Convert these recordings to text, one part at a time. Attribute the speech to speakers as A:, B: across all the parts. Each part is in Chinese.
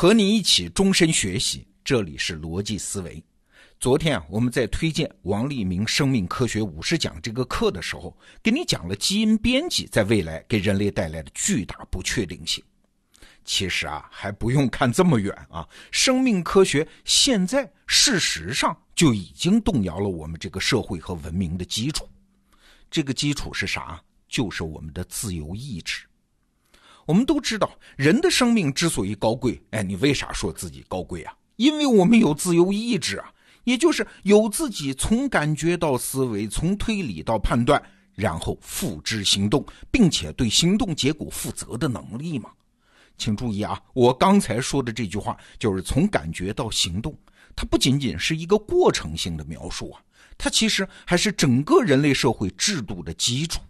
A: 和你一起终身学习，这里是逻辑思维。昨天啊，我们在推荐王立明《生命科学五十讲》这个课的时候，给你讲了基因编辑在未来给人类带来的巨大不确定性。其实啊，还不用看这么远啊，生命科学现在事实上就已经动摇了我们这个社会和文明的基础。这个基础是啥？就是我们的自由意志。我们都知道，人的生命之所以高贵，哎，你为啥说自己高贵啊？因为我们有自由意志啊。也就是有自己从感觉到思维，从推理到判断，然后付之行动，并且对行动结果负责的能力嘛。请注意啊，我刚才说的这句话就是从感觉到行动，它不仅仅是一个过程性的描述啊，它其实还是整个人类社会制度的基础。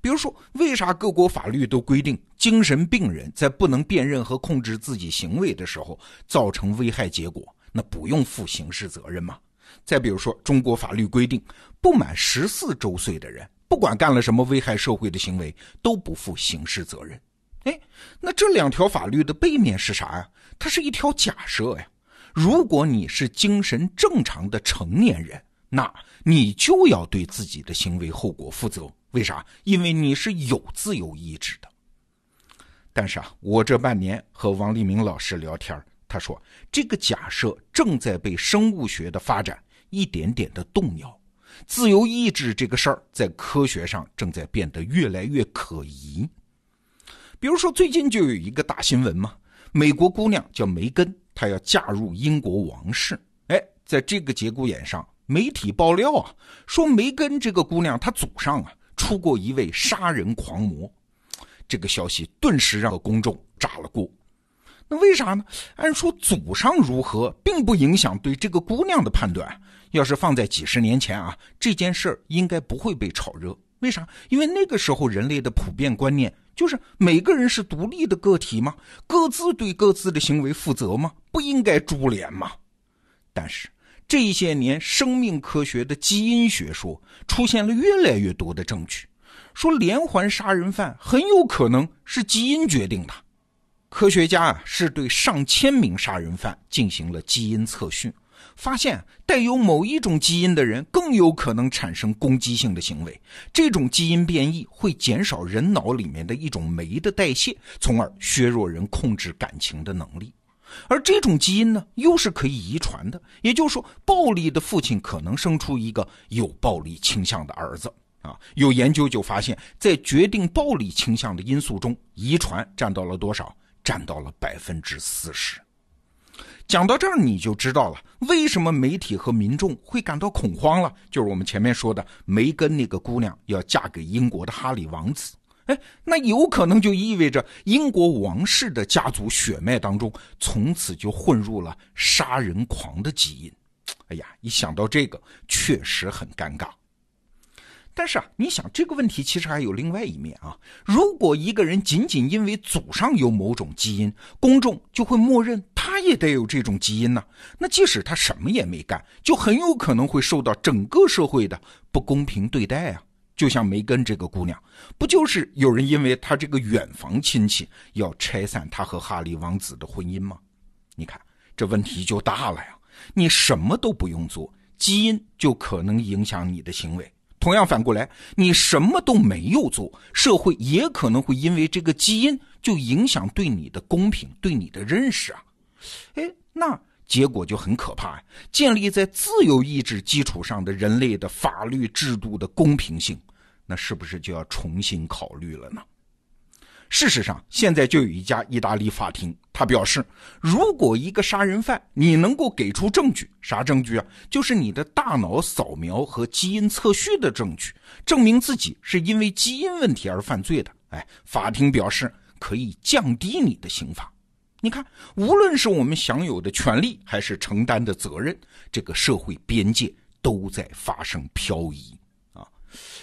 A: 比如说，为啥各国法律都规定精神病人在不能辨认和控制自己行为的时候造成危害结果？那不用负刑事责任吗？再比如说，中国法律规定，不满十四周岁的人，不管干了什么危害社会的行为，都不负刑事责任。哎，那这两条法律的背面是啥呀？它是一条假设呀。如果你是精神正常的成年人，那你就要对自己的行为后果负责。为啥？因为你是有自由意志的。但是啊，我这半年和王立明老师聊天他说：“这个假设正在被生物学的发展一点点的动摇，自由意志这个事儿在科学上正在变得越来越可疑。比如说，最近就有一个大新闻嘛，美国姑娘叫梅根，她要嫁入英国王室。哎，在这个节骨眼上，媒体爆料啊，说梅根这个姑娘她祖上啊出过一位杀人狂魔，这个消息顿时让公众炸了锅。”那为啥呢？按说祖上如何，并不影响对这个姑娘的判断。要是放在几十年前啊，这件事儿应该不会被炒热。为啥？因为那个时候人类的普遍观念就是每个人是独立的个体吗？各自对各自的行为负责吗？不应该株连吗？但是这些年，生命科学的基因学说出现了越来越多的证据，说连环杀人犯很有可能是基因决定的。科学家啊，是对上千名杀人犯进行了基因测序，发现带有某一种基因的人更有可能产生攻击性的行为。这种基因变异会减少人脑里面的一种酶的代谢，从而削弱人控制感情的能力。而这种基因呢，又是可以遗传的。也就是说，暴力的父亲可能生出一个有暴力倾向的儿子啊。有研究就发现，在决定暴力倾向的因素中，遗传占到了多少？占到了百分之四十。讲到这儿，你就知道了为什么媒体和民众会感到恐慌了。就是我们前面说的，梅根那个姑娘要嫁给英国的哈里王子，哎，那有可能就意味着英国王室的家族血脉当中从此就混入了杀人狂的基因。哎呀，一想到这个，确实很尴尬。但是啊，你想这个问题其实还有另外一面啊。如果一个人仅仅因为祖上有某种基因，公众就会默认他也得有这种基因呢？那即使他什么也没干，就很有可能会受到整个社会的不公平对待啊。就像梅根这个姑娘，不就是有人因为她这个远房亲戚要拆散她和哈利王子的婚姻吗？你看这问题就大了呀。你什么都不用做，基因就可能影响你的行为。同样反过来，你什么都没有做，社会也可能会因为这个基因就影响对你的公平、对你的认识啊！哎，那结果就很可怕呀！建立在自由意志基础上的人类的法律制度的公平性，那是不是就要重新考虑了呢？事实上，现在就有一家意大利法庭，他表示，如果一个杀人犯你能够给出证据，啥证据啊？就是你的大脑扫描和基因测序的证据，证明自己是因为基因问题而犯罪的。哎，法庭表示可以降低你的刑罚。你看，无论是我们享有的权利，还是承担的责任，这个社会边界都在发生漂移啊。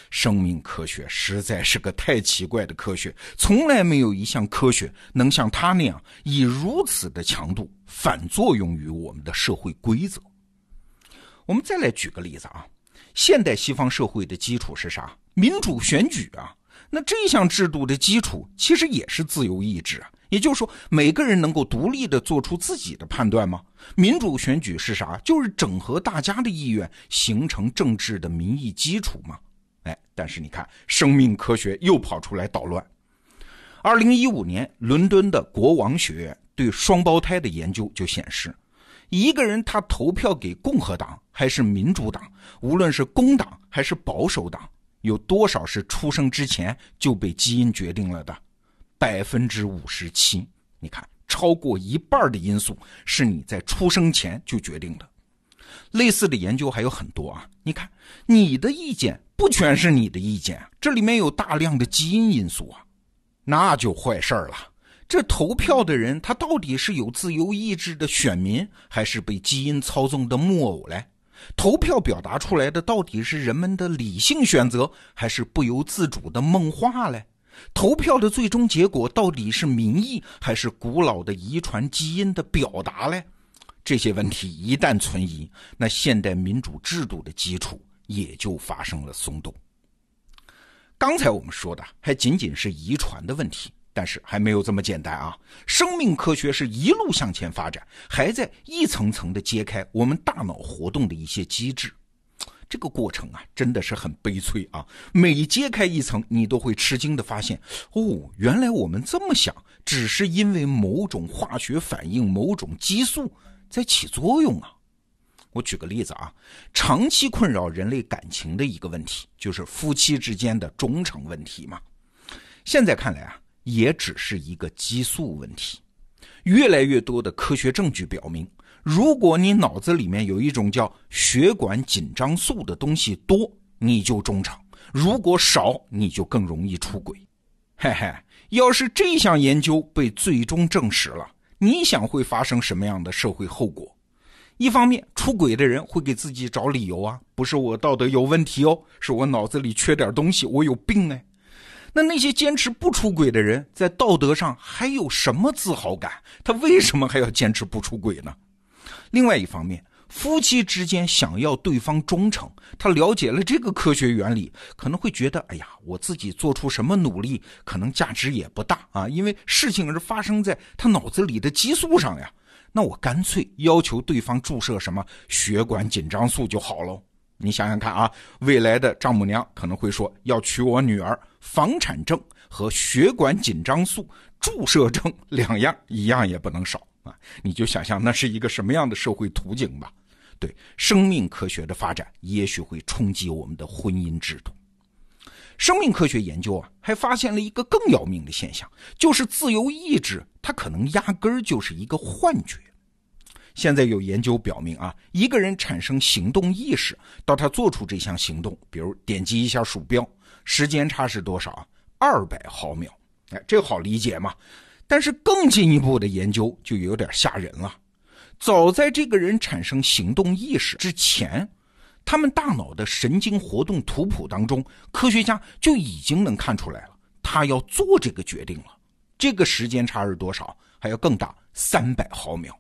A: 生命科学实在是个太奇怪的科学，从来没有一项科学能像它那样以如此的强度反作用于我们的社会规则。我们再来举个例子啊，现代西方社会的基础是啥？民主选举啊。那这项制度的基础其实也是自由意志啊，也就是说，每个人能够独立的做出自己的判断吗？民主选举是啥？就是整合大家的意愿，形成政治的民意基础吗？哎，但是你看，生命科学又跑出来捣乱。二零一五年，伦敦的国王学院对双胞胎的研究就显示，一个人他投票给共和党还是民主党，无论是工党还是保守党，有多少是出生之前就被基因决定了的？百分之五十七，你看，超过一半的因素是你在出生前就决定的。类似的研究还有很多啊。你看，你的意见不全是你的意见，这里面有大量的基因因素啊，那就坏事儿了。这投票的人，他到底是有自由意志的选民，还是被基因操纵的木偶嘞？投票表达出来的到底是人们的理性选择，还是不由自主的梦话嘞？投票的最终结果到底是民意还是古老的遗传基因的表达嘞？这些问题一旦存疑，那现代民主制度的基础也就发生了松动。刚才我们说的还仅仅是遗传的问题，但是还没有这么简单啊！生命科学是一路向前发展，还在一层层的揭开我们大脑活动的一些机制。这个过程啊，真的是很悲催啊！每揭开一层，你都会吃惊的发现，哦，原来我们这么想，只是因为某种化学反应、某种激素在起作用啊！我举个例子啊，长期困扰人类感情的一个问题，就是夫妻之间的忠诚问题嘛。现在看来啊，也只是一个激素问题。越来越多的科学证据表明。如果你脑子里面有一种叫血管紧张素的东西多，你就忠诚；如果少，你就更容易出轨。嘿嘿，要是这项研究被最终证实了，你想会发生什么样的社会后果？一方面，出轨的人会给自己找理由啊，不是我道德有问题哦，是我脑子里缺点东西，我有病哎。那那些坚持不出轨的人，在道德上还有什么自豪感？他为什么还要坚持不出轨呢？另外一方面，夫妻之间想要对方忠诚，他了解了这个科学原理，可能会觉得，哎呀，我自己做出什么努力，可能价值也不大啊，因为事情是发生在他脑子里的激素上呀。那我干脆要求对方注射什么血管紧张素就好喽。你想想看啊，未来的丈母娘可能会说，要娶我女儿，房产证和血管紧张素注射证两样，一样也不能少。啊，你就想象那是一个什么样的社会图景吧？对，生命科学的发展也许会冲击我们的婚姻制度。生命科学研究啊，还发现了一个更要命的现象，就是自由意志它可能压根儿就是一个幻觉。现在有研究表明啊，一个人产生行动意识到他做出这项行动，比如点击一下鼠标，时间差是多少啊？二百毫秒。哎，这好理解嘛？但是更进一步的研究就有点吓人了。早在这个人产生行动意识之前，他们大脑的神经活动图谱当中，科学家就已经能看出来了，他要做这个决定了。这个时间差是多少？还要更大，三百毫秒。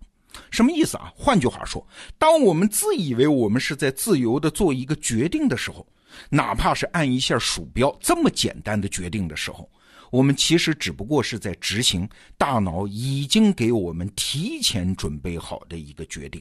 A: 什么意思啊？换句话说，当我们自以为我们是在自由的做一个决定的时候，哪怕是按一下鼠标这么简单的决定的时候。我们其实只不过是在执行大脑已经给我们提前准备好的一个决定。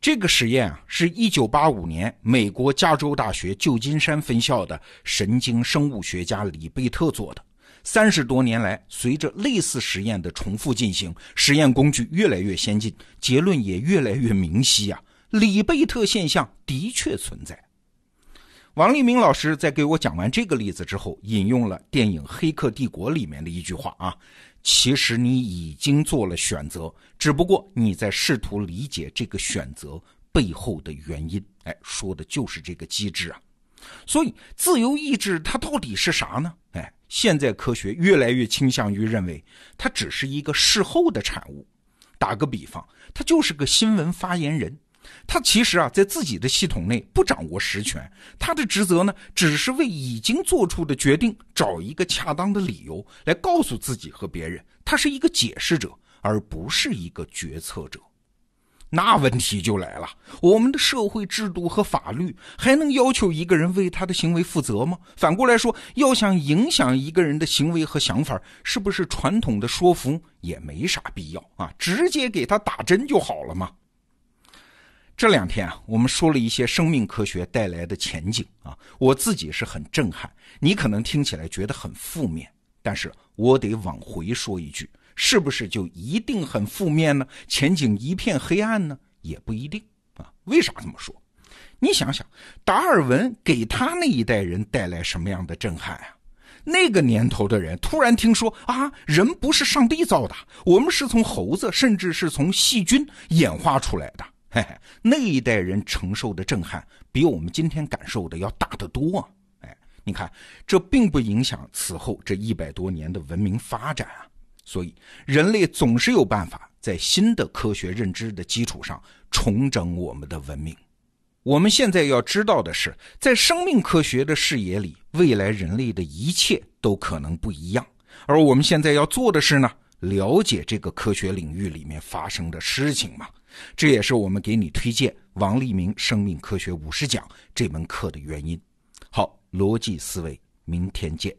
A: 这个实验啊，是一九八五年美国加州大学旧金山分校的神经生物学家李贝特做的。三十多年来，随着类似实验的重复进行，实验工具越来越先进，结论也越来越明晰啊，李贝特现象的确存在。王立明老师在给我讲完这个例子之后，引用了电影《黑客帝国》里面的一句话啊，其实你已经做了选择，只不过你在试图理解这个选择背后的原因。哎，说的就是这个机制啊。所以，自由意志它到底是啥呢？哎，现在科学越来越倾向于认为它只是一个事后的产物。打个比方，它就是个新闻发言人。他其实啊，在自己的系统内不掌握实权，他的职责呢，只是为已经做出的决定找一个恰当的理由，来告诉自己和别人，他是一个解释者，而不是一个决策者。那问题就来了，我们的社会制度和法律还能要求一个人为他的行为负责吗？反过来说，要想影响一个人的行为和想法，是不是传统的说服也没啥必要啊？直接给他打针就好了吗？这两天啊，我们说了一些生命科学带来的前景啊，我自己是很震撼。你可能听起来觉得很负面，但是我得往回说一句。是不是就一定很负面呢？前景一片黑暗呢？也不一定啊。为啥这么说？你想想，达尔文给他那一代人带来什么样的震撼啊？那个年头的人突然听说啊，人不是上帝造的，我们是从猴子，甚至是从细菌演化出来的。嘿，那一代人承受的震撼，比我们今天感受的要大得多！哎，你看，这并不影响此后这一百多年的文明发展啊。所以，人类总是有办法在新的科学认知的基础上重整我们的文明。我们现在要知道的是，在生命科学的视野里，未来人类的一切都可能不一样。而我们现在要做的是呢，了解这个科学领域里面发生的事情嘛。这也是我们给你推荐王立明生命科学五十讲这门课的原因。好逻辑思维明天见。